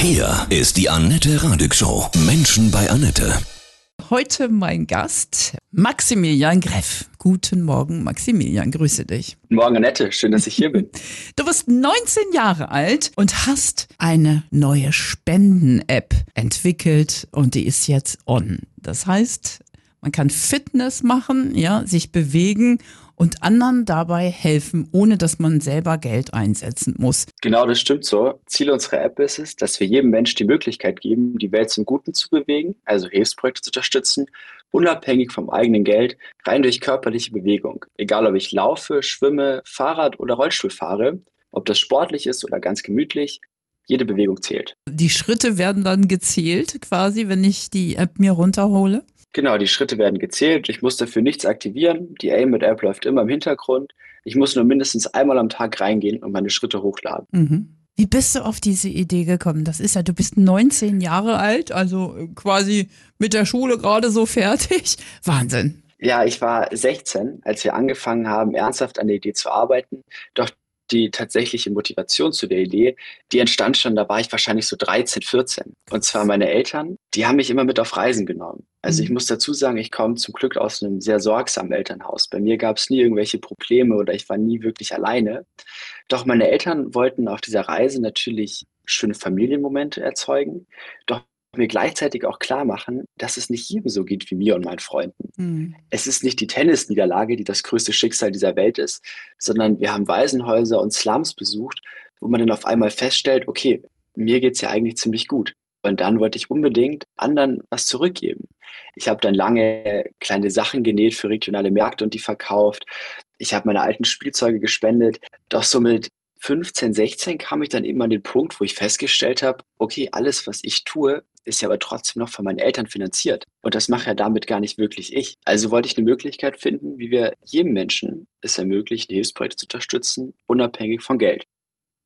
Hier ist die Annette Radig Show. Menschen bei Annette. Heute mein Gast, Maximilian Greff. Guten Morgen, Maximilian, grüße dich. Guten Morgen, Annette, schön, dass ich hier bin. Du bist 19 Jahre alt und hast eine neue Spenden-App entwickelt und die ist jetzt on. Das heißt, man kann Fitness machen, ja, sich bewegen und anderen dabei helfen, ohne dass man selber Geld einsetzen muss. Genau, das stimmt so. Ziel unserer App ist es, dass wir jedem Menschen die Möglichkeit geben, die Welt zum Guten zu bewegen, also Hilfsprojekte zu unterstützen, unabhängig vom eigenen Geld, rein durch körperliche Bewegung. Egal, ob ich laufe, schwimme, Fahrrad oder Rollstuhl fahre, ob das sportlich ist oder ganz gemütlich, jede Bewegung zählt. Die Schritte werden dann gezählt, quasi, wenn ich die App mir runterhole? Genau, die Schritte werden gezählt. Ich muss dafür nichts aktivieren. Die Aim-App läuft immer im Hintergrund. Ich muss nur mindestens einmal am Tag reingehen und meine Schritte hochladen. Mhm. Wie bist du auf diese Idee gekommen? Das ist ja, du bist 19 Jahre alt, also quasi mit der Schule gerade so fertig. Wahnsinn. Ja, ich war 16, als wir angefangen haben, ernsthaft an der Idee zu arbeiten. Doch die tatsächliche Motivation zu der Idee, die entstand schon, da war ich wahrscheinlich so 13, 14. Und zwar meine Eltern, die haben mich immer mit auf Reisen genommen. Also ich mhm. muss dazu sagen, ich komme zum Glück aus einem sehr sorgsamen Elternhaus. Bei mir gab es nie irgendwelche Probleme oder ich war nie wirklich alleine. Doch meine Eltern wollten auf dieser Reise natürlich schöne Familienmomente erzeugen. Doch mir gleichzeitig auch klar machen, dass es nicht jedem so geht wie mir und meinen Freunden. Mhm. Es ist nicht die Tennisniederlage, die das größte Schicksal dieser Welt ist, sondern wir haben Waisenhäuser und Slums besucht, wo man dann auf einmal feststellt, okay, mir geht es ja eigentlich ziemlich gut. Und dann wollte ich unbedingt anderen was zurückgeben. Ich habe dann lange kleine Sachen genäht für regionale Märkte und die verkauft. Ich habe meine alten Spielzeuge gespendet. Doch so mit 15, 16 kam ich dann eben an den Punkt, wo ich festgestellt habe, okay, alles, was ich tue, ist ja aber trotzdem noch von meinen Eltern finanziert. Und das mache ja damit gar nicht wirklich ich. Also wollte ich eine Möglichkeit finden, wie wir jedem Menschen es ermöglichen, Hilfsprojekte zu unterstützen, unabhängig von Geld.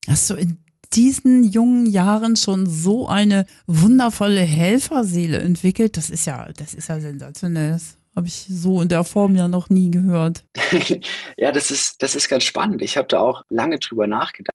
Hast du in diesen jungen Jahren schon so eine wundervolle Helferseele entwickelt? Das ist ja, das ist ja sensationell. Das habe ich so in der Form ja noch nie gehört. ja, das ist, das ist ganz spannend. Ich habe da auch lange drüber nachgedacht.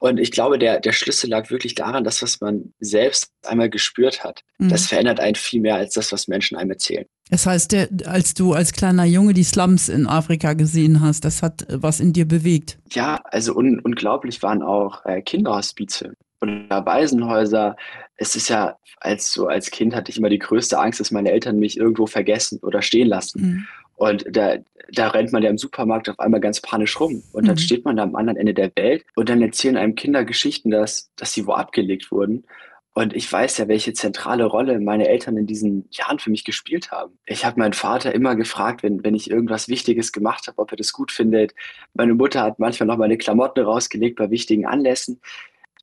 Und ich glaube, der, der Schlüssel lag wirklich daran, dass was man selbst einmal gespürt hat, mhm. das verändert einen viel mehr als das, was Menschen einem erzählen. Das heißt, der, als du als kleiner Junge die Slums in Afrika gesehen hast, das hat was in dir bewegt. Ja, also un unglaublich waren auch äh, Kinderhospize oder Waisenhäuser. Es ist ja, als so als Kind hatte ich immer die größte Angst, dass meine Eltern mich irgendwo vergessen oder stehen lassen. Mhm. Und da, da rennt man ja im Supermarkt auf einmal ganz panisch rum. Und dann mhm. steht man da am anderen Ende der Welt und dann erzählen einem Kinder Geschichten, dass, dass sie wo abgelegt wurden. Und ich weiß ja, welche zentrale Rolle meine Eltern in diesen Jahren für mich gespielt haben. Ich habe meinen Vater immer gefragt, wenn, wenn ich irgendwas Wichtiges gemacht habe, ob er das gut findet. Meine Mutter hat manchmal noch meine Klamotten rausgelegt bei wichtigen Anlässen.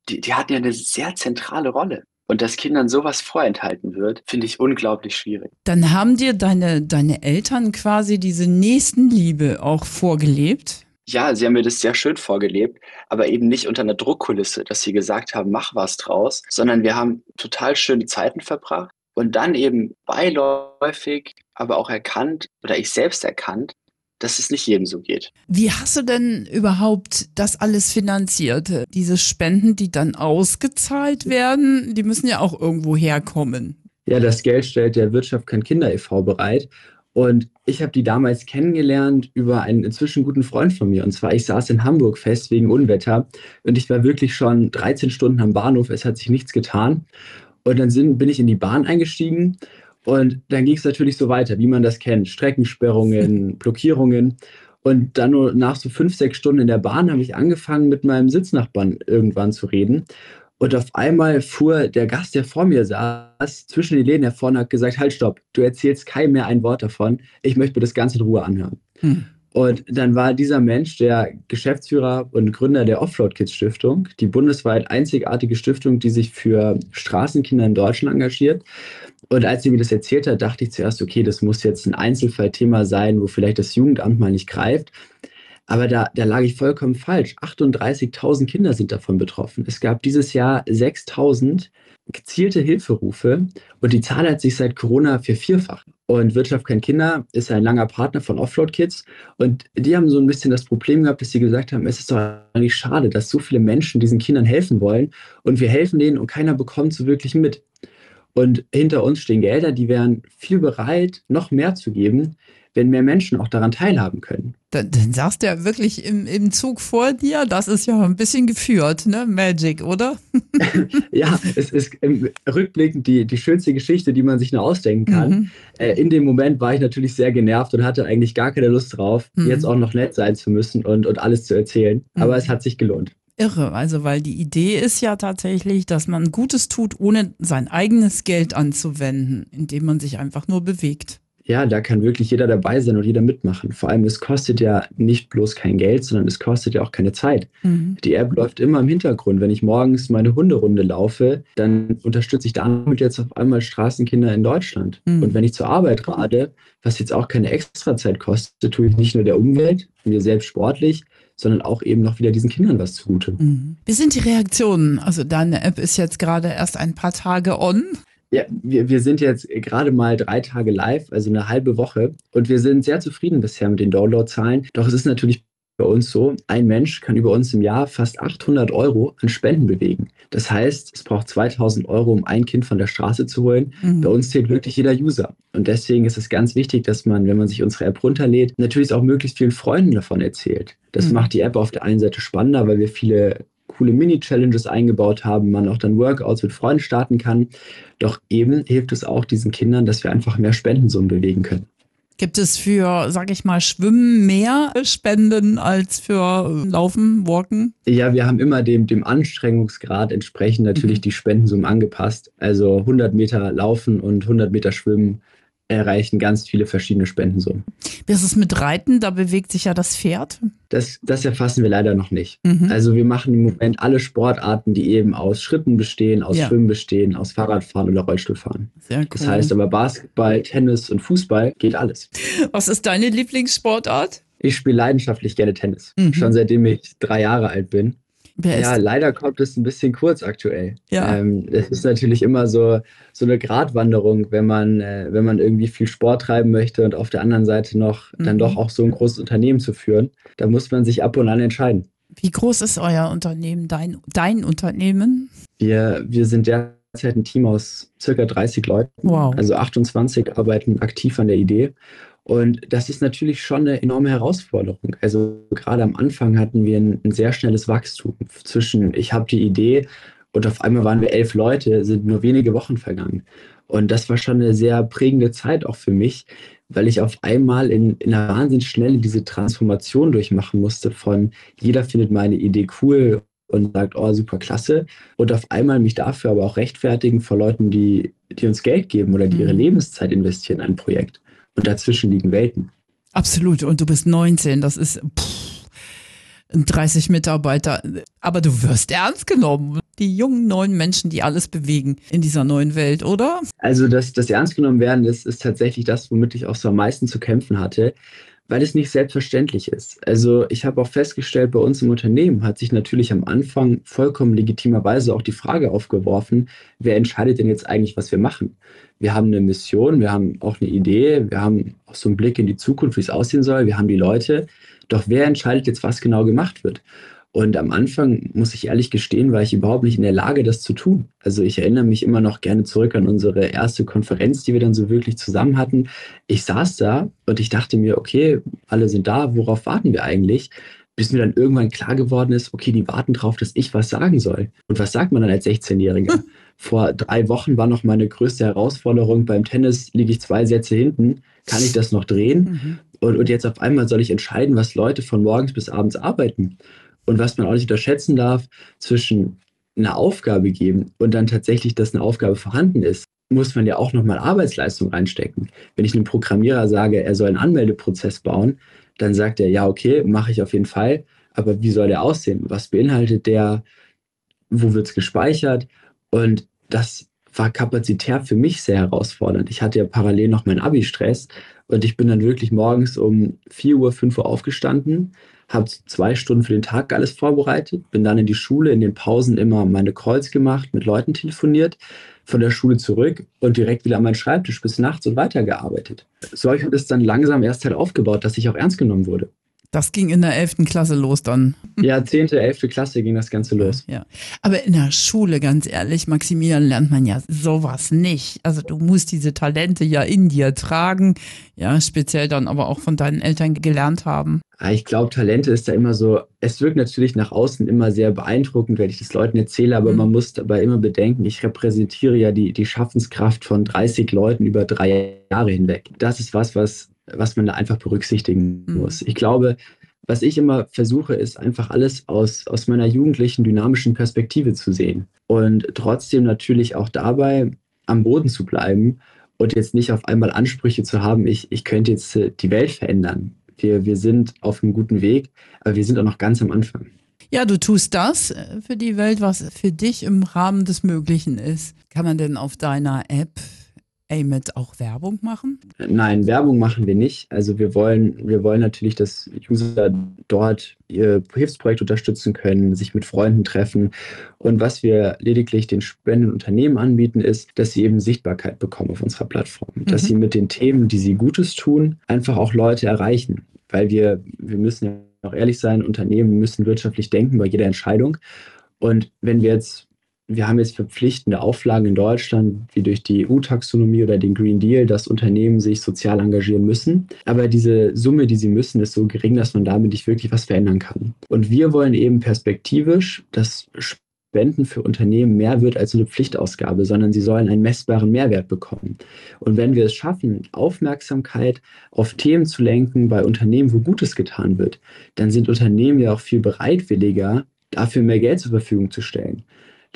Die, die hatten ja eine sehr zentrale Rolle. Und dass Kindern sowas vorenthalten wird, finde ich unglaublich schwierig. Dann haben dir deine, deine Eltern quasi diese Nächstenliebe auch vorgelebt? Ja, sie haben mir das sehr schön vorgelebt, aber eben nicht unter einer Druckkulisse, dass sie gesagt haben, mach was draus, sondern wir haben total schöne Zeiten verbracht und dann eben beiläufig, aber auch erkannt oder ich selbst erkannt, dass es nicht jedem so geht. Wie hast du denn überhaupt das alles finanziert? Diese Spenden, die dann ausgezahlt werden, die müssen ja auch irgendwo herkommen. Ja, das Geld stellt der Wirtschaft kein Kinder e.V. bereit. Und ich habe die damals kennengelernt über einen inzwischen guten Freund von mir. Und zwar, ich saß in Hamburg fest wegen Unwetter und ich war wirklich schon 13 Stunden am Bahnhof. Es hat sich nichts getan. Und dann sind, bin ich in die Bahn eingestiegen und dann ging es natürlich so weiter, wie man das kennt. Streckensperrungen, Blockierungen. Und dann nur nach so fünf, sechs Stunden in der Bahn habe ich angefangen, mit meinem Sitznachbarn irgendwann zu reden. Und auf einmal fuhr der Gast, der vor mir saß, zwischen den Läden hervor und hat gesagt, halt, stopp, du erzählst keinem mehr ein Wort davon. Ich möchte mir das Ganze in Ruhe anhören. Hm. Und dann war dieser Mensch der Geschäftsführer und Gründer der Offroad Kids Stiftung, die bundesweit einzigartige Stiftung, die sich für Straßenkinder in Deutschland engagiert. Und als sie mir das erzählt hat, dachte ich zuerst, okay, das muss jetzt ein Einzelfallthema sein, wo vielleicht das Jugendamt mal nicht greift. Aber da, da lag ich vollkommen falsch. 38.000 Kinder sind davon betroffen. Es gab dieses Jahr 6.000 gezielte Hilferufe und die Zahl hat sich seit Corona vervierfacht. Und Wirtschaft kein Kinder ist ein langer Partner von Offload Kids und die haben so ein bisschen das Problem gehabt, dass sie gesagt haben, es ist doch eigentlich schade, dass so viele Menschen diesen Kindern helfen wollen und wir helfen denen und keiner bekommt so wirklich mit. Und hinter uns stehen Gelder, die wären viel bereit, noch mehr zu geben, wenn mehr Menschen auch daran teilhaben können. Dann, dann sagst du ja wirklich im, im Zug vor dir, das ist ja ein bisschen geführt, ne? Magic, oder? ja, es ist im rückblickend die, die schönste Geschichte, die man sich nur ausdenken kann. Mhm. Äh, in dem Moment war ich natürlich sehr genervt und hatte eigentlich gar keine Lust drauf, mhm. jetzt auch noch nett sein zu müssen und, und alles zu erzählen. Mhm. Aber es hat sich gelohnt irre. Also, weil die Idee ist ja tatsächlich, dass man Gutes tut, ohne sein eigenes Geld anzuwenden, indem man sich einfach nur bewegt ja, da kann wirklich jeder dabei sein und jeder mitmachen. Vor allem, es kostet ja nicht bloß kein Geld, sondern es kostet ja auch keine Zeit. Mhm. Die App läuft immer im Hintergrund. Wenn ich morgens meine Hunderunde laufe, dann unterstütze ich damit jetzt auf einmal Straßenkinder in Deutschland. Mhm. Und wenn ich zur Arbeit rade, was jetzt auch keine Extrazeit kostet, tue ich nicht nur der Umwelt, mir selbst sportlich, sondern auch eben noch wieder diesen Kindern was zugute. Mhm. Wie sind die Reaktionen? Also deine App ist jetzt gerade erst ein paar Tage on. Ja, wir, wir sind jetzt gerade mal drei Tage live, also eine halbe Woche. Und wir sind sehr zufrieden bisher mit den Downloadzahlen. Doch es ist natürlich bei uns so, ein Mensch kann über uns im Jahr fast 800 Euro an Spenden bewegen. Das heißt, es braucht 2000 Euro, um ein Kind von der Straße zu holen. Mhm. Bei uns zählt wirklich jeder User. Und deswegen ist es ganz wichtig, dass man, wenn man sich unsere App runterlädt, natürlich auch möglichst vielen Freunden davon erzählt. Das mhm. macht die App auf der einen Seite spannender, weil wir viele coole Mini-Challenges eingebaut haben, man auch dann Workouts mit Freunden starten kann. Doch eben hilft es auch diesen Kindern, dass wir einfach mehr Spendensummen bewegen können. Gibt es für, sag ich mal, Schwimmen mehr Spenden als für Laufen, Walken? Ja, wir haben immer dem, dem Anstrengungsgrad entsprechend natürlich mhm. die Spendensummen angepasst. Also 100 Meter Laufen und 100 Meter Schwimmen erreichen ganz viele verschiedene Spendensummen. Wie ist es mit Reiten? Da bewegt sich ja das Pferd. Das, das erfassen wir leider noch nicht. Mhm. Also wir machen im Moment alle Sportarten, die eben aus Schritten bestehen, aus ja. Schwimmen bestehen, aus Fahrradfahren oder Rollstuhlfahren. Sehr cool. Das heißt aber Basketball, Tennis und Fußball geht alles. Was ist deine Lieblingssportart? Ich spiele leidenschaftlich gerne Tennis. Mhm. Schon seitdem ich drei Jahre alt bin. Wer ja, leider kommt es ein bisschen kurz aktuell. Ja. Ähm, es ist natürlich immer so, so eine Gratwanderung, wenn man, äh, wenn man irgendwie viel Sport treiben möchte und auf der anderen Seite noch mhm. dann doch auch so ein großes Unternehmen zu führen. Da muss man sich ab und an entscheiden. Wie groß ist euer Unternehmen, dein, dein Unternehmen? Wir, wir sind derzeit ein Team aus circa 30 Leuten. Wow. Also 28 arbeiten aktiv an der Idee. Und das ist natürlich schon eine enorme Herausforderung. Also gerade am Anfang hatten wir ein, ein sehr schnelles Wachstum zwischen, ich habe die Idee und auf einmal waren wir elf Leute, sind nur wenige Wochen vergangen. Und das war schon eine sehr prägende Zeit auch für mich, weil ich auf einmal in, in einer Wahnsinnsschnelle diese Transformation durchmachen musste von jeder findet meine Idee cool und sagt, oh, super klasse. Und auf einmal mich dafür aber auch rechtfertigen vor Leuten, die, die uns Geld geben oder die ihre mhm. Lebenszeit investieren in ein Projekt. Und dazwischen liegen Welten. Absolut. Und du bist 19, das ist pff, 30 Mitarbeiter. Aber du wirst ernst genommen. Die jungen neuen Menschen, die alles bewegen in dieser neuen Welt, oder? Also das, das Ernst genommen werden ist, ist tatsächlich das, womit ich auch so am meisten zu kämpfen hatte weil es nicht selbstverständlich ist. Also ich habe auch festgestellt, bei uns im Unternehmen hat sich natürlich am Anfang vollkommen legitimerweise auch die Frage aufgeworfen, wer entscheidet denn jetzt eigentlich, was wir machen? Wir haben eine Mission, wir haben auch eine Idee, wir haben auch so einen Blick in die Zukunft, wie es aussehen soll, wir haben die Leute, doch wer entscheidet jetzt, was genau gemacht wird? Und am Anfang, muss ich ehrlich gestehen, war ich überhaupt nicht in der Lage, das zu tun. Also ich erinnere mich immer noch gerne zurück an unsere erste Konferenz, die wir dann so wirklich zusammen hatten. Ich saß da und ich dachte mir, okay, alle sind da, worauf warten wir eigentlich? Bis mir dann irgendwann klar geworden ist, okay, die warten drauf, dass ich was sagen soll. Und was sagt man dann als 16-Jähriger? Vor drei Wochen war noch meine größte Herausforderung. Beim Tennis liege ich zwei Sätze hinten. Kann ich das noch drehen? Mhm. Und, und jetzt auf einmal soll ich entscheiden, was Leute von morgens bis abends arbeiten. Und was man auch nicht unterschätzen darf, zwischen einer Aufgabe geben und dann tatsächlich, dass eine Aufgabe vorhanden ist, muss man ja auch nochmal Arbeitsleistung reinstecken. Wenn ich einem Programmierer sage, er soll einen Anmeldeprozess bauen, dann sagt er, ja, okay, mache ich auf jeden Fall. Aber wie soll der aussehen? Was beinhaltet der? Wo wird es gespeichert? Und das war kapazitär für mich sehr herausfordernd. Ich hatte ja parallel noch meinen Abi-Stress und ich bin dann wirklich morgens um 4 Uhr, 5 Uhr aufgestanden, habe zwei Stunden für den Tag alles vorbereitet, bin dann in die Schule, in den Pausen immer meine Calls gemacht, mit Leuten telefoniert, von der Schule zurück und direkt wieder an meinen Schreibtisch bis nachts und weitergearbeitet. So habe ich das dann langsam erst halt aufgebaut, dass ich auch ernst genommen wurde. Das ging in der 11. Klasse los dann. Ja, 10., 11. Klasse ging das Ganze los. Ja. Aber in der Schule, ganz ehrlich, Maximilian, lernt man ja sowas nicht. Also du musst diese Talente ja in dir tragen, ja, speziell dann aber auch von deinen Eltern gelernt haben. Ich glaube, Talente ist da immer so, es wirkt natürlich nach außen immer sehr beeindruckend, wenn ich das Leuten erzähle, aber mhm. man muss dabei immer bedenken, ich repräsentiere ja die, die Schaffenskraft von 30 Leuten über drei Jahre hinweg. Das ist was, was was man da einfach berücksichtigen mhm. muss. Ich glaube, was ich immer versuche, ist einfach alles aus, aus meiner jugendlichen, dynamischen Perspektive zu sehen. Und trotzdem natürlich auch dabei am Boden zu bleiben und jetzt nicht auf einmal Ansprüche zu haben, ich, ich könnte jetzt äh, die Welt verändern. Wir, wir sind auf einem guten Weg, aber wir sind auch noch ganz am Anfang. Ja, du tust das äh, für die Welt, was für dich im Rahmen des Möglichen ist. Kann man denn auf deiner App AMIT auch Werbung machen? Nein, Werbung machen wir nicht. Also wir wollen, wir wollen natürlich, dass User dort ihr Hilfsprojekt unterstützen können, sich mit Freunden treffen. Und was wir lediglich den spendenden Unternehmen anbieten, ist, dass sie eben Sichtbarkeit bekommen auf unserer Plattform. Mhm. Dass sie mit den Themen, die sie Gutes tun, einfach auch Leute erreichen. Weil wir, wir müssen ja auch ehrlich sein, Unternehmen müssen wirtschaftlich denken bei jeder Entscheidung. Und wenn wir jetzt wir haben jetzt verpflichtende Auflagen in Deutschland, wie durch die EU-Taxonomie oder den Green Deal, dass Unternehmen sich sozial engagieren müssen. Aber diese Summe, die sie müssen, ist so gering, dass man damit nicht wirklich was verändern kann. Und wir wollen eben perspektivisch, dass Spenden für Unternehmen mehr wird als eine Pflichtausgabe, sondern sie sollen einen messbaren Mehrwert bekommen. Und wenn wir es schaffen, Aufmerksamkeit auf Themen zu lenken bei Unternehmen, wo Gutes getan wird, dann sind Unternehmen ja auch viel bereitwilliger, dafür mehr Geld zur Verfügung zu stellen.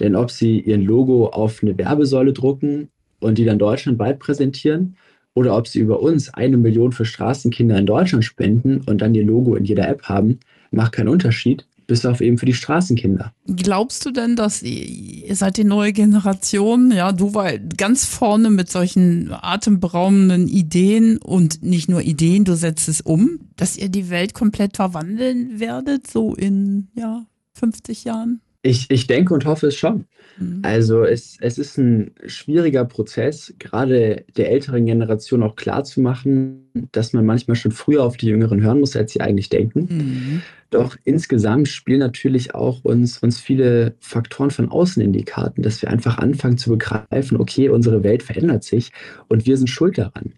Denn ob sie ihr Logo auf eine Werbesäule drucken und die dann deutschlandweit präsentieren oder ob sie über uns eine Million für Straßenkinder in Deutschland spenden und dann ihr Logo in jeder App haben, macht keinen Unterschied, bis auf eben für die Straßenkinder. Glaubst du denn, dass ihr seid die neue Generation, ja, du war ganz vorne mit solchen atemberaubenden Ideen und nicht nur Ideen, du setzt es um, dass ihr die Welt komplett verwandeln werdet, so in, ja, 50 Jahren? Ich, ich denke und hoffe es schon. Mhm. Also es, es ist ein schwieriger Prozess, gerade der älteren Generation auch klarzumachen, dass man manchmal schon früher auf die Jüngeren hören muss, als sie eigentlich denken. Mhm. Doch insgesamt spielen natürlich auch uns, uns viele Faktoren von außen in die Karten, dass wir einfach anfangen zu begreifen, okay, unsere Welt verändert sich und wir sind schuld daran.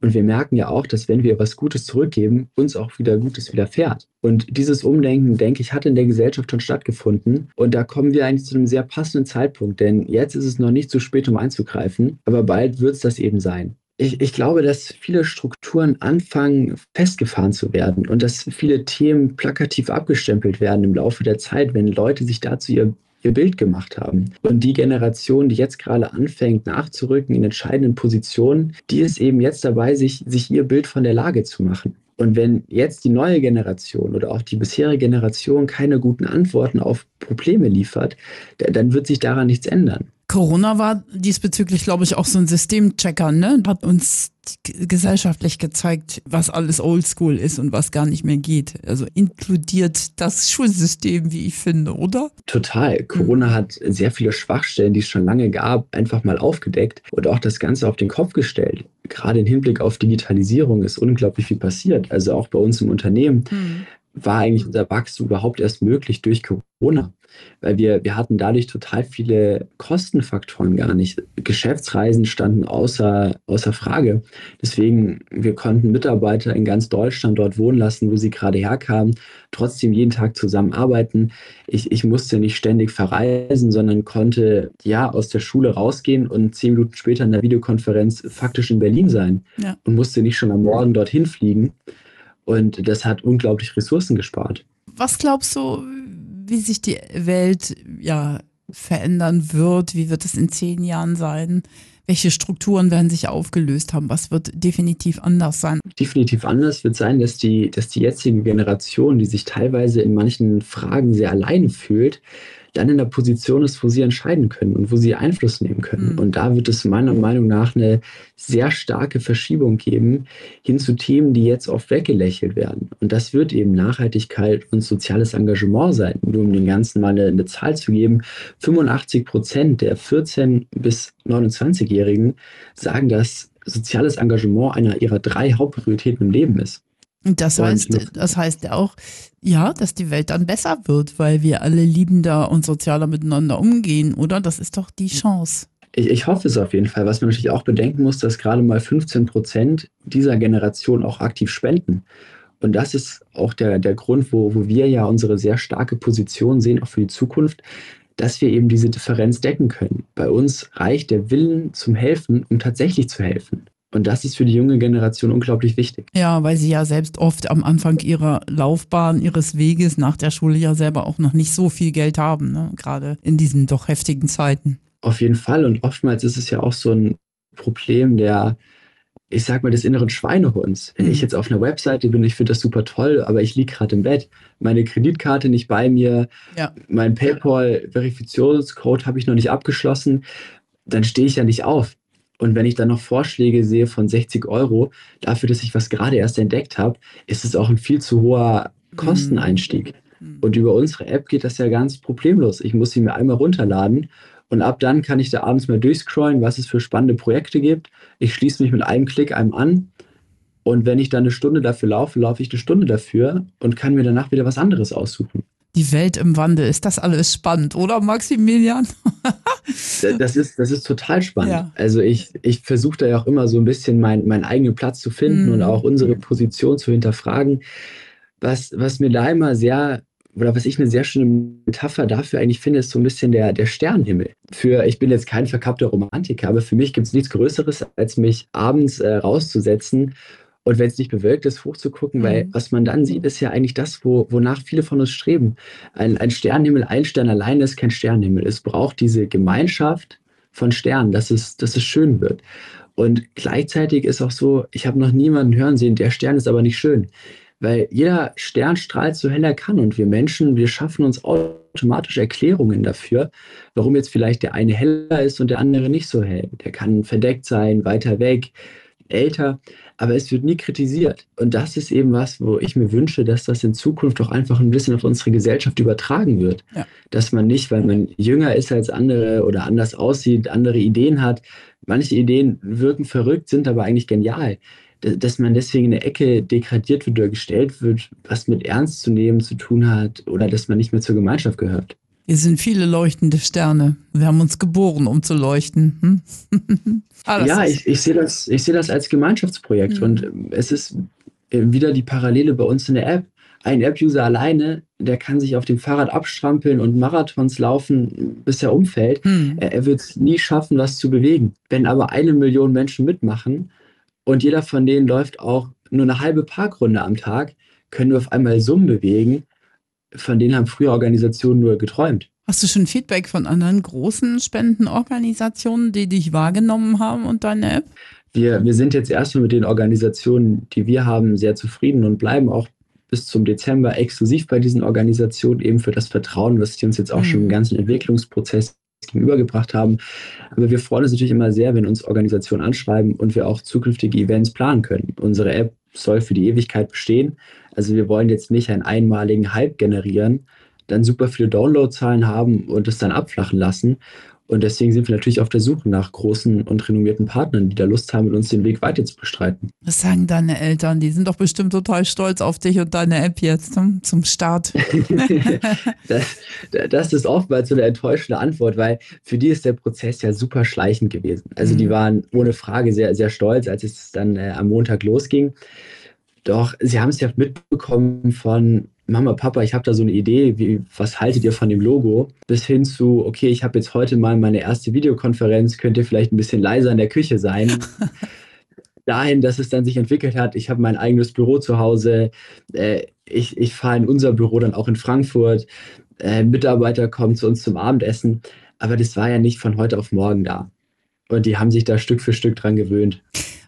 Und wir merken ja auch, dass wenn wir was Gutes zurückgeben, uns auch wieder Gutes widerfährt. Und dieses Umdenken, denke ich, hat in der Gesellschaft schon stattgefunden. Und da kommen wir eigentlich zu einem sehr passenden Zeitpunkt, denn jetzt ist es noch nicht zu spät, um einzugreifen, aber bald wird es das eben sein. Ich, ich, glaube, dass viele Strukturen anfangen, festgefahren zu werden und dass viele Themen plakativ abgestempelt werden im Laufe der Zeit, wenn Leute sich dazu ihr ihr Bild gemacht haben. Und die Generation, die jetzt gerade anfängt nachzurücken in entscheidenden Positionen, die ist eben jetzt dabei, sich, sich ihr Bild von der Lage zu machen. Und wenn jetzt die neue Generation oder auch die bisherige Generation keine guten Antworten auf Probleme liefert, dann wird sich daran nichts ändern. Corona war diesbezüglich, glaube ich, auch so ein Systemchecker, ne? Hat uns gesellschaftlich gezeigt, was alles oldschool ist und was gar nicht mehr geht. Also inkludiert das Schulsystem, wie ich finde, oder? Total. Corona mhm. hat sehr viele Schwachstellen, die es schon lange gab, einfach mal aufgedeckt und auch das Ganze auf den Kopf gestellt. Gerade im Hinblick auf Digitalisierung ist unglaublich viel passiert. Also auch bei uns im Unternehmen. Mhm war eigentlich unser Wachstum überhaupt erst möglich durch Corona weil wir, wir hatten dadurch total viele Kostenfaktoren gar nicht. Geschäftsreisen standen außer, außer Frage. Deswegen, wir konnten Mitarbeiter in ganz Deutschland dort wohnen lassen, wo sie gerade herkamen, trotzdem jeden Tag zusammenarbeiten. Ich, ich musste nicht ständig verreisen, sondern konnte ja aus der Schule rausgehen und zehn Minuten später in der Videokonferenz faktisch in Berlin sein ja. und musste nicht schon am Morgen dorthin fliegen. Und das hat unglaublich Ressourcen gespart. Was glaubst du, wie sich die Welt ja verändern wird, wie wird es in zehn Jahren sein, welche Strukturen werden sich aufgelöst haben, was wird definitiv anders sein? Definitiv anders wird sein, dass die, dass die jetzige Generation, die sich teilweise in manchen Fragen sehr alleine fühlt, dann in der Position ist, wo sie entscheiden können und wo sie Einfluss nehmen können. Mhm. Und da wird es meiner Meinung nach eine sehr starke Verschiebung geben hin zu Themen, die jetzt oft weggelächelt werden. Und das wird eben Nachhaltigkeit und soziales Engagement sein. Nur um den Ganzen mal eine, eine Zahl zu geben, 85 Prozent der 14 bis 29-Jährigen sagen, dass soziales Engagement einer ihrer drei Hauptprioritäten im Leben ist. Das heißt, das heißt ja auch, ja, dass die Welt dann besser wird, weil wir alle liebender und sozialer miteinander umgehen, oder? Das ist doch die Chance. Ich, ich hoffe es auf jeden Fall. Was man natürlich auch bedenken muss, dass gerade mal 15 Prozent dieser Generation auch aktiv spenden. Und das ist auch der, der Grund, wo, wo wir ja unsere sehr starke Position sehen, auch für die Zukunft, dass wir eben diese Differenz decken können. Bei uns reicht der Willen zum Helfen, um tatsächlich zu helfen. Und das ist für die junge Generation unglaublich wichtig. Ja, weil sie ja selbst oft am Anfang ihrer Laufbahn, ihres Weges nach der Schule ja selber auch noch nicht so viel Geld haben, ne? gerade in diesen doch heftigen Zeiten. Auf jeden Fall. Und oftmals ist es ja auch so ein Problem der, ich sag mal, des inneren Schweinehunds. Wenn mhm. ich jetzt auf einer Webseite bin, ich finde das super toll, aber ich liege gerade im Bett, meine Kreditkarte nicht bei mir, ja. mein PayPal-Verifizierungscode habe ich noch nicht abgeschlossen, dann stehe ich ja nicht auf. Und wenn ich dann noch Vorschläge sehe von 60 Euro, dafür, dass ich was gerade erst entdeckt habe, ist es auch ein viel zu hoher Kosteneinstieg. Mhm. Und über unsere App geht das ja ganz problemlos. Ich muss sie mir einmal runterladen und ab dann kann ich da abends mal durchscrollen, was es für spannende Projekte gibt. Ich schließe mich mit einem Klick einem an. Und wenn ich dann eine Stunde dafür laufe, laufe ich eine Stunde dafür und kann mir danach wieder was anderes aussuchen die Welt im Wandel. Ist das alles spannend, oder Maximilian? das, ist, das ist total spannend. Ja. Also ich, ich versuche da ja auch immer so ein bisschen mein, meinen eigenen Platz zu finden mm. und auch unsere Position zu hinterfragen. Was, was mir da immer sehr, oder was ich eine sehr schöne Metapher dafür eigentlich finde, ist so ein bisschen der, der Sternenhimmel. Für, ich bin jetzt kein verkappter Romantiker, aber für mich gibt es nichts Größeres, als mich abends äh, rauszusetzen und wenn es nicht bewölkt ist, hochzugucken, mhm. weil was man dann sieht, ist ja eigentlich das, wo, wonach viele von uns streben. Ein, ein Sternenhimmel, ein Stern alleine ist kein Sternenhimmel. Es braucht diese Gemeinschaft von Sternen, dass es, dass es schön wird. Und gleichzeitig ist auch so, ich habe noch niemanden hören sehen, der Stern ist aber nicht schön. Weil jeder Stern strahlt so hell er kann und wir Menschen, wir schaffen uns automatisch Erklärungen dafür, warum jetzt vielleicht der eine heller ist und der andere nicht so hell. Der kann verdeckt sein, weiter weg, älter aber es wird nie kritisiert. Und das ist eben was, wo ich mir wünsche, dass das in Zukunft auch einfach ein bisschen auf unsere Gesellschaft übertragen wird. Ja. Dass man nicht, weil man jünger ist als andere oder anders aussieht, andere Ideen hat. Manche Ideen wirken verrückt, sind aber eigentlich genial. Dass man deswegen in eine Ecke degradiert wird oder gestellt wird, was mit ernst zu nehmen zu tun hat oder dass man nicht mehr zur Gemeinschaft gehört. Wir sind viele leuchtende Sterne. Wir haben uns geboren, um zu leuchten. Hm? ah, ja, ich, ich sehe das, seh das als Gemeinschaftsprojekt. Mhm. Und es ist äh, wieder die Parallele bei uns in der App. Ein App-User alleine, der kann sich auf dem Fahrrad abstrampeln und Marathons laufen, bis er umfällt. Mhm. Er, er wird es nie schaffen, was zu bewegen. Wenn aber eine Million Menschen mitmachen und jeder von denen läuft auch nur eine halbe Parkrunde am Tag, können wir auf einmal Summen bewegen, von denen haben früher Organisationen nur geträumt. Hast du schon Feedback von anderen großen Spendenorganisationen, die dich wahrgenommen haben und deine App? Wir, wir sind jetzt erstmal mit den Organisationen, die wir haben, sehr zufrieden und bleiben auch bis zum Dezember exklusiv bei diesen Organisationen eben für das Vertrauen, was die uns jetzt auch mhm. schon im ganzen Entwicklungsprozess gegenübergebracht haben. Aber wir freuen uns natürlich immer sehr, wenn uns Organisationen anschreiben und wir auch zukünftige Events planen können. Unsere App soll für die Ewigkeit bestehen. Also wir wollen jetzt nicht einen einmaligen Hype generieren, dann super viele Downloadzahlen haben und es dann abflachen lassen. Und deswegen sind wir natürlich auf der Suche nach großen und renommierten Partnern, die da Lust haben, mit uns den Weg weiter zu bestreiten. Was sagen deine Eltern? Die sind doch bestimmt total stolz auf dich und deine App jetzt zum, zum Start. das, das, ist oftmals so eine enttäuschende Antwort, weil für die ist der Prozess ja super schleichend gewesen. Also mhm. die waren ohne Frage sehr, sehr stolz, als es dann äh, am Montag losging. Doch sie haben es ja mitbekommen von Mama, Papa, ich habe da so eine Idee, wie, was haltet ihr von dem Logo? Bis hin zu, okay, ich habe jetzt heute mal meine erste Videokonferenz, könnt ihr vielleicht ein bisschen leiser in der Küche sein? Dahin, dass es dann sich entwickelt hat, ich habe mein eigenes Büro zu Hause, äh, ich, ich fahre in unser Büro dann auch in Frankfurt, äh, Mitarbeiter kommen zu uns zum Abendessen, aber das war ja nicht von heute auf morgen da. Und die haben sich da Stück für Stück dran gewöhnt.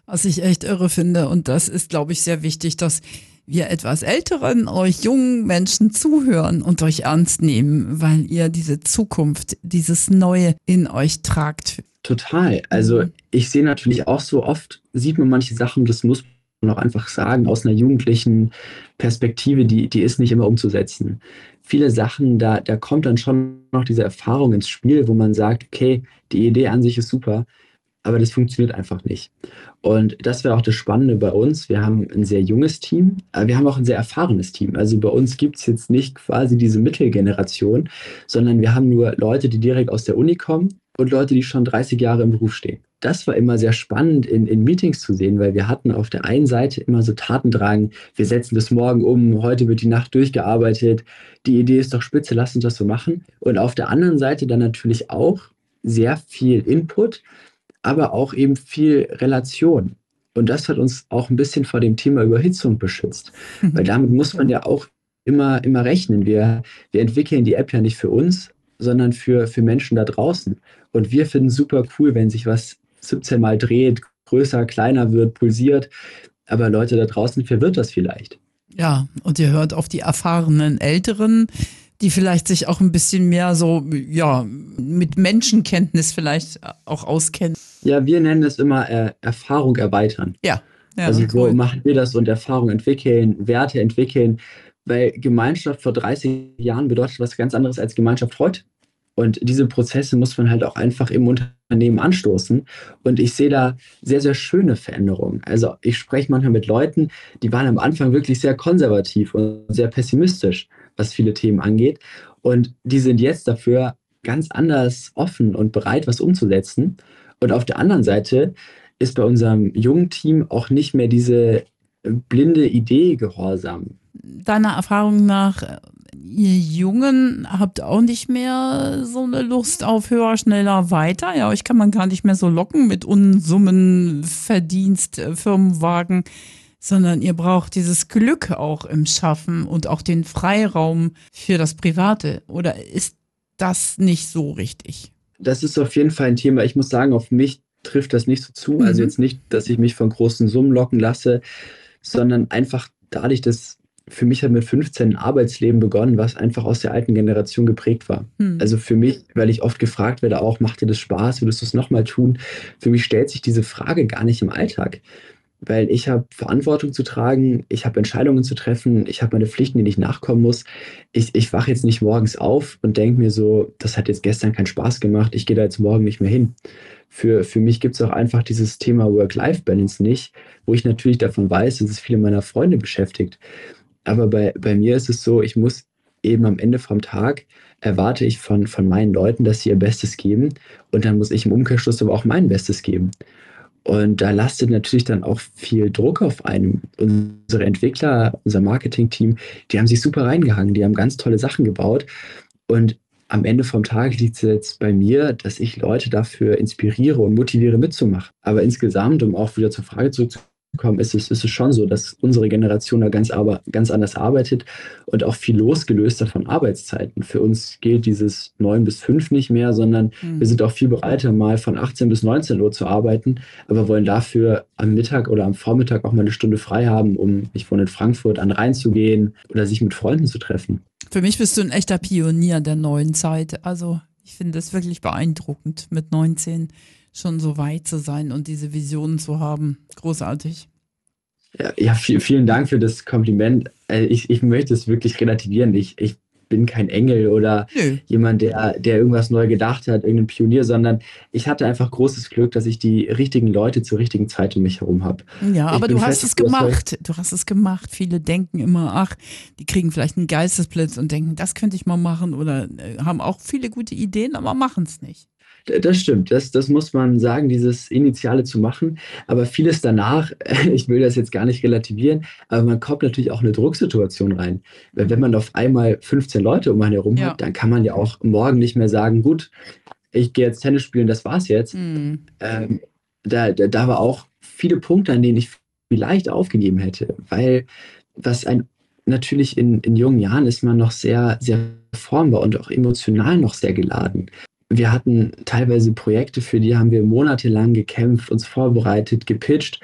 Was ich echt irre finde, und das ist, glaube ich, sehr wichtig, dass wir etwas Älteren euch jungen Menschen zuhören und euch ernst nehmen, weil ihr diese Zukunft, dieses Neue in euch tragt. Total. Also mhm. ich sehe natürlich auch so oft, sieht man manche Sachen, das muss man auch einfach sagen, aus einer jugendlichen Perspektive, die, die ist nicht immer umzusetzen. Viele Sachen, da, da kommt dann schon noch diese Erfahrung ins Spiel, wo man sagt, okay, die Idee an sich ist super, aber das funktioniert einfach nicht. Und das wäre auch das Spannende bei uns. Wir haben ein sehr junges Team, aber wir haben auch ein sehr erfahrenes Team. Also bei uns gibt es jetzt nicht quasi diese Mittelgeneration, sondern wir haben nur Leute, die direkt aus der Uni kommen und Leute, die schon 30 Jahre im Beruf stehen. Das war immer sehr spannend in, in Meetings zu sehen, weil wir hatten auf der einen Seite immer so Tatendrang, wir setzen das morgen um, heute wird die Nacht durchgearbeitet, die Idee ist doch spitze, lass uns das so machen. Und auf der anderen Seite dann natürlich auch sehr viel Input, aber auch eben viel Relation. Und das hat uns auch ein bisschen vor dem Thema Überhitzung beschützt. Mhm. Weil damit muss man ja auch immer, immer rechnen. Wir, wir entwickeln die App ja nicht für uns, sondern für, für Menschen da draußen. Und wir finden super cool, wenn sich was 17 Mal dreht, größer, kleiner wird, pulsiert. Aber Leute da draußen verwirrt das vielleicht. Ja, und ihr hört auf die erfahrenen Älteren, die vielleicht sich auch ein bisschen mehr so, ja, mit Menschenkenntnis vielleicht auch auskennen. Ja, wir nennen es immer äh, Erfahrung erweitern. Ja. ja also so machen wir das und Erfahrung entwickeln, Werte entwickeln, weil Gemeinschaft vor 30 Jahren bedeutet was ganz anderes als Gemeinschaft heute. Und diese Prozesse muss man halt auch einfach im Unternehmen anstoßen. Und ich sehe da sehr, sehr schöne Veränderungen. Also ich spreche manchmal mit Leuten, die waren am Anfang wirklich sehr konservativ und sehr pessimistisch was viele Themen angeht. Und die sind jetzt dafür ganz anders offen und bereit, was umzusetzen. Und auf der anderen Seite ist bei unserem jungen Team auch nicht mehr diese blinde Idee gehorsam. Deiner Erfahrung nach, ihr Jungen habt auch nicht mehr so eine Lust auf höher, schneller, weiter. Ja, euch kann man gar nicht mehr so locken mit Unsummen, Verdienst, Firmenwagen sondern ihr braucht dieses Glück auch im Schaffen und auch den Freiraum für das Private. Oder ist das nicht so richtig? Das ist auf jeden Fall ein Thema. Ich muss sagen, auf mich trifft das nicht so zu. Also mhm. Also jetzt nicht, dass ich mich von großen Summen locken lasse, sondern einfach dadurch, dass für mich hat mit 15 ein Arbeitsleben begonnen, was einfach aus der alten Generation geprägt war. Mhm. Also für mich, weil ich oft gefragt werde, auch macht dir das Spaß, würdest du es nochmal tun? Für mich stellt sich diese Frage gar nicht im Alltag weil ich habe Verantwortung zu tragen, ich habe Entscheidungen zu treffen, ich habe meine Pflichten, denen ich nachkommen muss. Ich, ich wache jetzt nicht morgens auf und denke mir so, das hat jetzt gestern keinen Spaß gemacht, ich gehe da jetzt morgen nicht mehr hin. Für, für mich gibt es auch einfach dieses Thema Work-Life-Balance nicht, wo ich natürlich davon weiß, dass es viele meiner Freunde beschäftigt. Aber bei, bei mir ist es so, ich muss eben am Ende vom Tag erwarte ich von, von meinen Leuten, dass sie ihr Bestes geben und dann muss ich im Umkehrschluss aber auch mein Bestes geben. Und da lastet natürlich dann auch viel Druck auf einem. Unsere Entwickler, unser Marketing-Team, die haben sich super reingehangen, die haben ganz tolle Sachen gebaut. Und am Ende vom Tag liegt es jetzt bei mir, dass ich Leute dafür inspiriere und motiviere mitzumachen. Aber insgesamt, um auch wieder zur Frage zurückzukommen, kommen, ist es, ist es schon so, dass unsere Generation da ganz, aber, ganz anders arbeitet und auch viel losgelöster von Arbeitszeiten. Für uns gilt dieses 9 bis 5 nicht mehr, sondern mhm. wir sind auch viel bereiter, mal von 18 bis 19 Uhr zu arbeiten, aber wollen dafür am Mittag oder am Vormittag auch mal eine Stunde frei haben, um, ich wohne in Frankfurt, an Rhein zu gehen oder sich mit Freunden zu treffen. Für mich bist du ein echter Pionier der neuen Zeit. Also ich finde das wirklich beeindruckend mit 19 schon so weit zu sein und diese Visionen zu haben. Großartig. Ja, ja vielen Dank für das Kompliment. Äh, ich, ich möchte es wirklich relativieren. Ich, ich bin kein Engel oder Nö. jemand, der, der irgendwas neu gedacht hat, irgendein Pionier, sondern ich hatte einfach großes Glück, dass ich die richtigen Leute zur richtigen Zeit um mich herum habe. Ja, aber du hast es gemacht. Du hast es gemacht. Viele denken immer, ach, die kriegen vielleicht einen Geistesblitz und denken, das könnte ich mal machen oder äh, haben auch viele gute Ideen, aber machen es nicht. Das stimmt, das, das muss man sagen, dieses Initiale zu machen. Aber vieles danach, ich will das jetzt gar nicht relativieren, aber man kommt natürlich auch in eine Drucksituation rein. Weil wenn man auf einmal 15 Leute um einen herum ja. hat, dann kann man ja auch morgen nicht mehr sagen, gut, ich gehe jetzt Tennis spielen, das war's jetzt. Mhm. Ähm, da, da, da war auch viele Punkte, an denen ich vielleicht aufgegeben hätte, weil was ein natürlich in, in jungen Jahren ist man noch sehr, sehr formbar und auch emotional noch sehr geladen wir hatten teilweise Projekte, für die haben wir monatelang gekämpft, uns vorbereitet, gepitcht.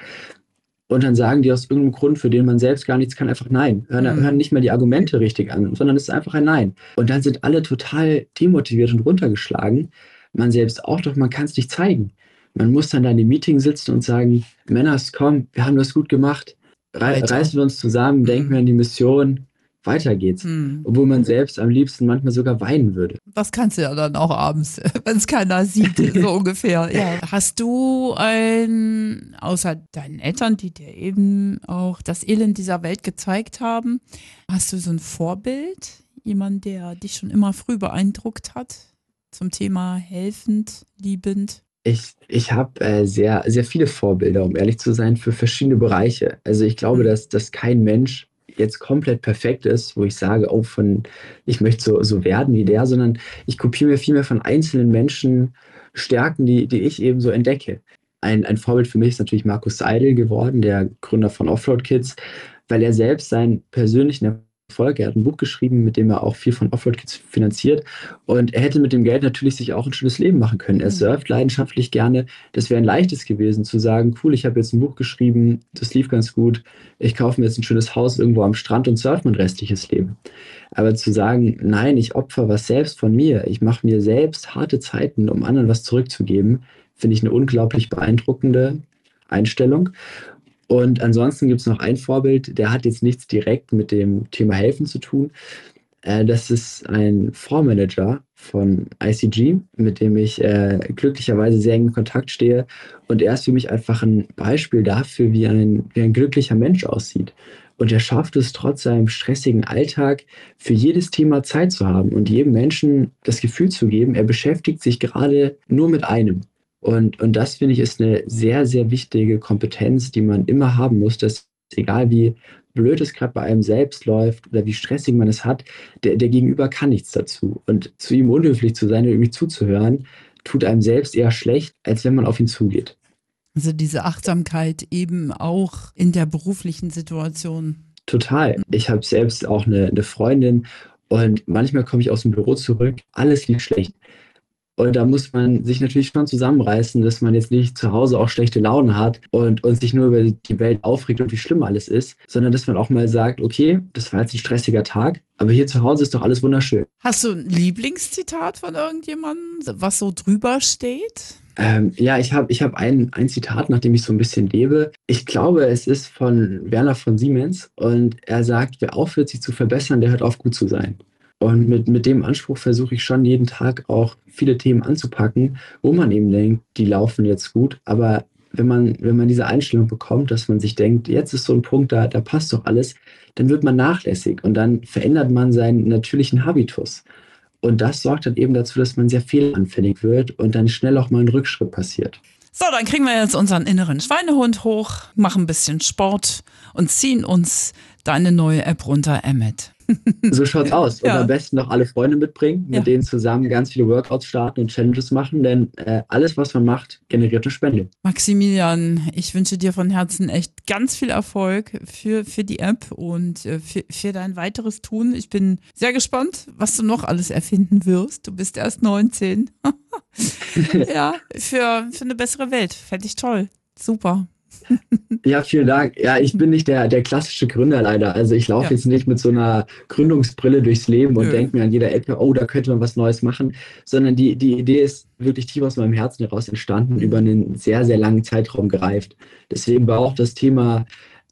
Und dann sagen die aus irgendeinem Grund, für den man selbst gar nichts kann, einfach Nein. Hören, mhm. hören nicht mal die Argumente richtig an, sondern es ist einfach ein Nein. Und dann sind alle total demotiviert und runtergeschlagen. Man selbst auch, doch man kann es nicht zeigen. Man muss dann da in dem Meeting sitzen und sagen, Männers, komm, wir haben das gut gemacht. Re reißen wir uns zusammen, denken wir an die Mission, weiter geht's. Hm. Obwohl man selbst am liebsten manchmal sogar weinen würde. Das kannst du ja dann auch abends, wenn es keiner sieht, so ungefähr. Ja. Hast du ein, außer deinen Eltern, die dir eben auch das Elend dieser Welt gezeigt haben, hast du so ein Vorbild? Jemand, der dich schon immer früh beeindruckt hat zum Thema helfend, liebend? Ich, ich habe äh, sehr, sehr viele Vorbilder, um ehrlich zu sein, für verschiedene Bereiche. Also ich glaube, hm. dass, dass kein Mensch jetzt komplett perfekt ist, wo ich sage, oh, von, ich möchte so, so werden wie der, sondern ich kopiere mir vielmehr von einzelnen Menschen Stärken, die, die ich eben so entdecke. Ein, ein Vorbild für mich ist natürlich Markus Seidel geworden, der Gründer von Offroad Kids, weil er selbst seinen persönlichen Erfolg. Er hat ein Buch geschrieben, mit dem er auch viel von Offroad Kids finanziert. Und er hätte mit dem Geld natürlich sich auch ein schönes Leben machen können. Er mhm. surft leidenschaftlich gerne. Das wäre ein leichtes gewesen, zu sagen, cool, ich habe jetzt ein Buch geschrieben, das lief ganz gut. Ich kaufe mir jetzt ein schönes Haus irgendwo am Strand und surfe mein restliches Leben. Aber zu sagen, nein, ich opfer was selbst von mir. Ich mache mir selbst harte Zeiten, um anderen was zurückzugeben, finde ich eine unglaublich beeindruckende Einstellung. Und ansonsten gibt es noch ein Vorbild, der hat jetzt nichts direkt mit dem Thema Helfen zu tun. Äh, das ist ein Fondsmanager von ICG, mit dem ich äh, glücklicherweise sehr in Kontakt stehe. Und er ist für mich einfach ein Beispiel dafür, wie ein, wie ein glücklicher Mensch aussieht. Und er schafft es trotz seinem stressigen Alltag, für jedes Thema Zeit zu haben und jedem Menschen das Gefühl zu geben, er beschäftigt sich gerade nur mit einem. Und, und das finde ich ist eine sehr, sehr wichtige Kompetenz, die man immer haben muss, dass egal wie blöd es gerade bei einem selbst läuft oder wie stressig man es hat, der, der Gegenüber kann nichts dazu. Und zu ihm unhöflich zu sein und irgendwie zuzuhören, tut einem selbst eher schlecht, als wenn man auf ihn zugeht. Also diese Achtsamkeit eben auch in der beruflichen Situation. Total. Ich habe selbst auch eine, eine Freundin und manchmal komme ich aus dem Büro zurück, alles lief schlecht. Und da muss man sich natürlich schon zusammenreißen, dass man jetzt nicht zu Hause auch schlechte Laune hat und, und sich nur über die Welt aufregt und wie schlimm alles ist, sondern dass man auch mal sagt, okay, das war jetzt ein stressiger Tag, aber hier zu Hause ist doch alles wunderschön. Hast du ein Lieblingszitat von irgendjemandem, was so drüber steht? Ähm, ja, ich habe ich hab ein, ein Zitat, nach dem ich so ein bisschen lebe. Ich glaube, es ist von Werner von Siemens und er sagt, wer aufhört, sich zu verbessern, der hört auf, gut zu sein. Und mit, mit dem Anspruch versuche ich schon jeden Tag auch viele Themen anzupacken, wo man eben denkt, die laufen jetzt gut. Aber wenn man, wenn man diese Einstellung bekommt, dass man sich denkt, jetzt ist so ein Punkt, da, da passt doch alles, dann wird man nachlässig und dann verändert man seinen natürlichen Habitus. Und das sorgt dann eben dazu, dass man sehr fehlanfällig wird und dann schnell auch mal ein Rückschritt passiert. So, dann kriegen wir jetzt unseren inneren Schweinehund hoch, machen ein bisschen Sport und ziehen uns deine neue App runter, Emmet. So schaut's aus. Und ja. am besten noch alle Freunde mitbringen, mit ja. denen zusammen ganz viele Workouts starten und Challenges machen, denn äh, alles, was man macht, generiert eine Spende. Maximilian, ich wünsche dir von Herzen echt ganz viel Erfolg für, für die App und äh, für, für dein weiteres Tun. Ich bin sehr gespannt, was du noch alles erfinden wirst. Du bist erst 19. ja, für, für eine bessere Welt. Fände ich toll. Super. Ja, vielen Dank. Ja, ich bin nicht der, der klassische Gründer leider. Also ich laufe ja. jetzt nicht mit so einer Gründungsbrille durchs Leben und denke mir an jeder Ecke, oh, da könnte man was Neues machen, sondern die, die Idee ist wirklich tief aus meinem Herzen heraus entstanden, über einen sehr, sehr langen Zeitraum gereift. Deswegen war auch das Thema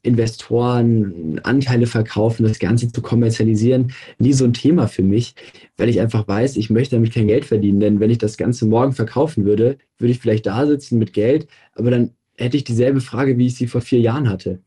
Investoren, Anteile verkaufen, das Ganze zu kommerzialisieren, nie so ein Thema für mich, weil ich einfach weiß, ich möchte damit kein Geld verdienen. Denn wenn ich das Ganze morgen verkaufen würde, würde ich vielleicht da sitzen mit Geld, aber dann hätte ich dieselbe Frage, wie ich sie vor vier Jahren hatte.